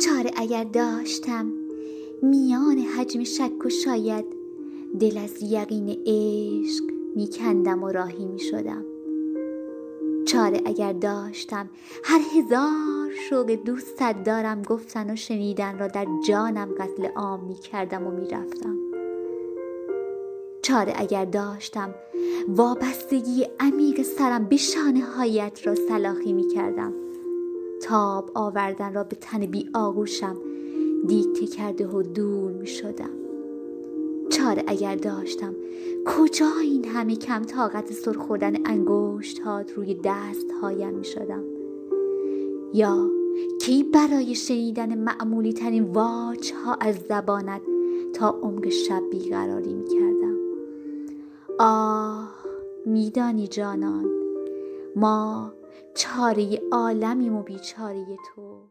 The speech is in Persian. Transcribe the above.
چاره اگر داشتم. میان حجم شک و شاید دل از یقین عشق میکندم و راهی می‌شدم. چاره اگر داشتم هر هزار شوق دوستت دارم گفتن و شنیدن را در جانم قتل عام می‌کردم و می‌رفتم. چاره اگر داشتم وابستگی عمیق سرم به شانه هایت را سلاخی می‌کردم. تاب آوردن را به تن بی آغوشم دیکته کرده و دور می شدم. چاره اگر داشتم کجا این همه کم طاقت سر خوردن انگشت هات روی دست هایم می شدم؟ یا کی برای شنیدن معمولی ترین واج ها از زبانت تا عمق شب بیقراری می کردم؟ آه میدانی جانان ما چاره عالمیم و بیچاره تو.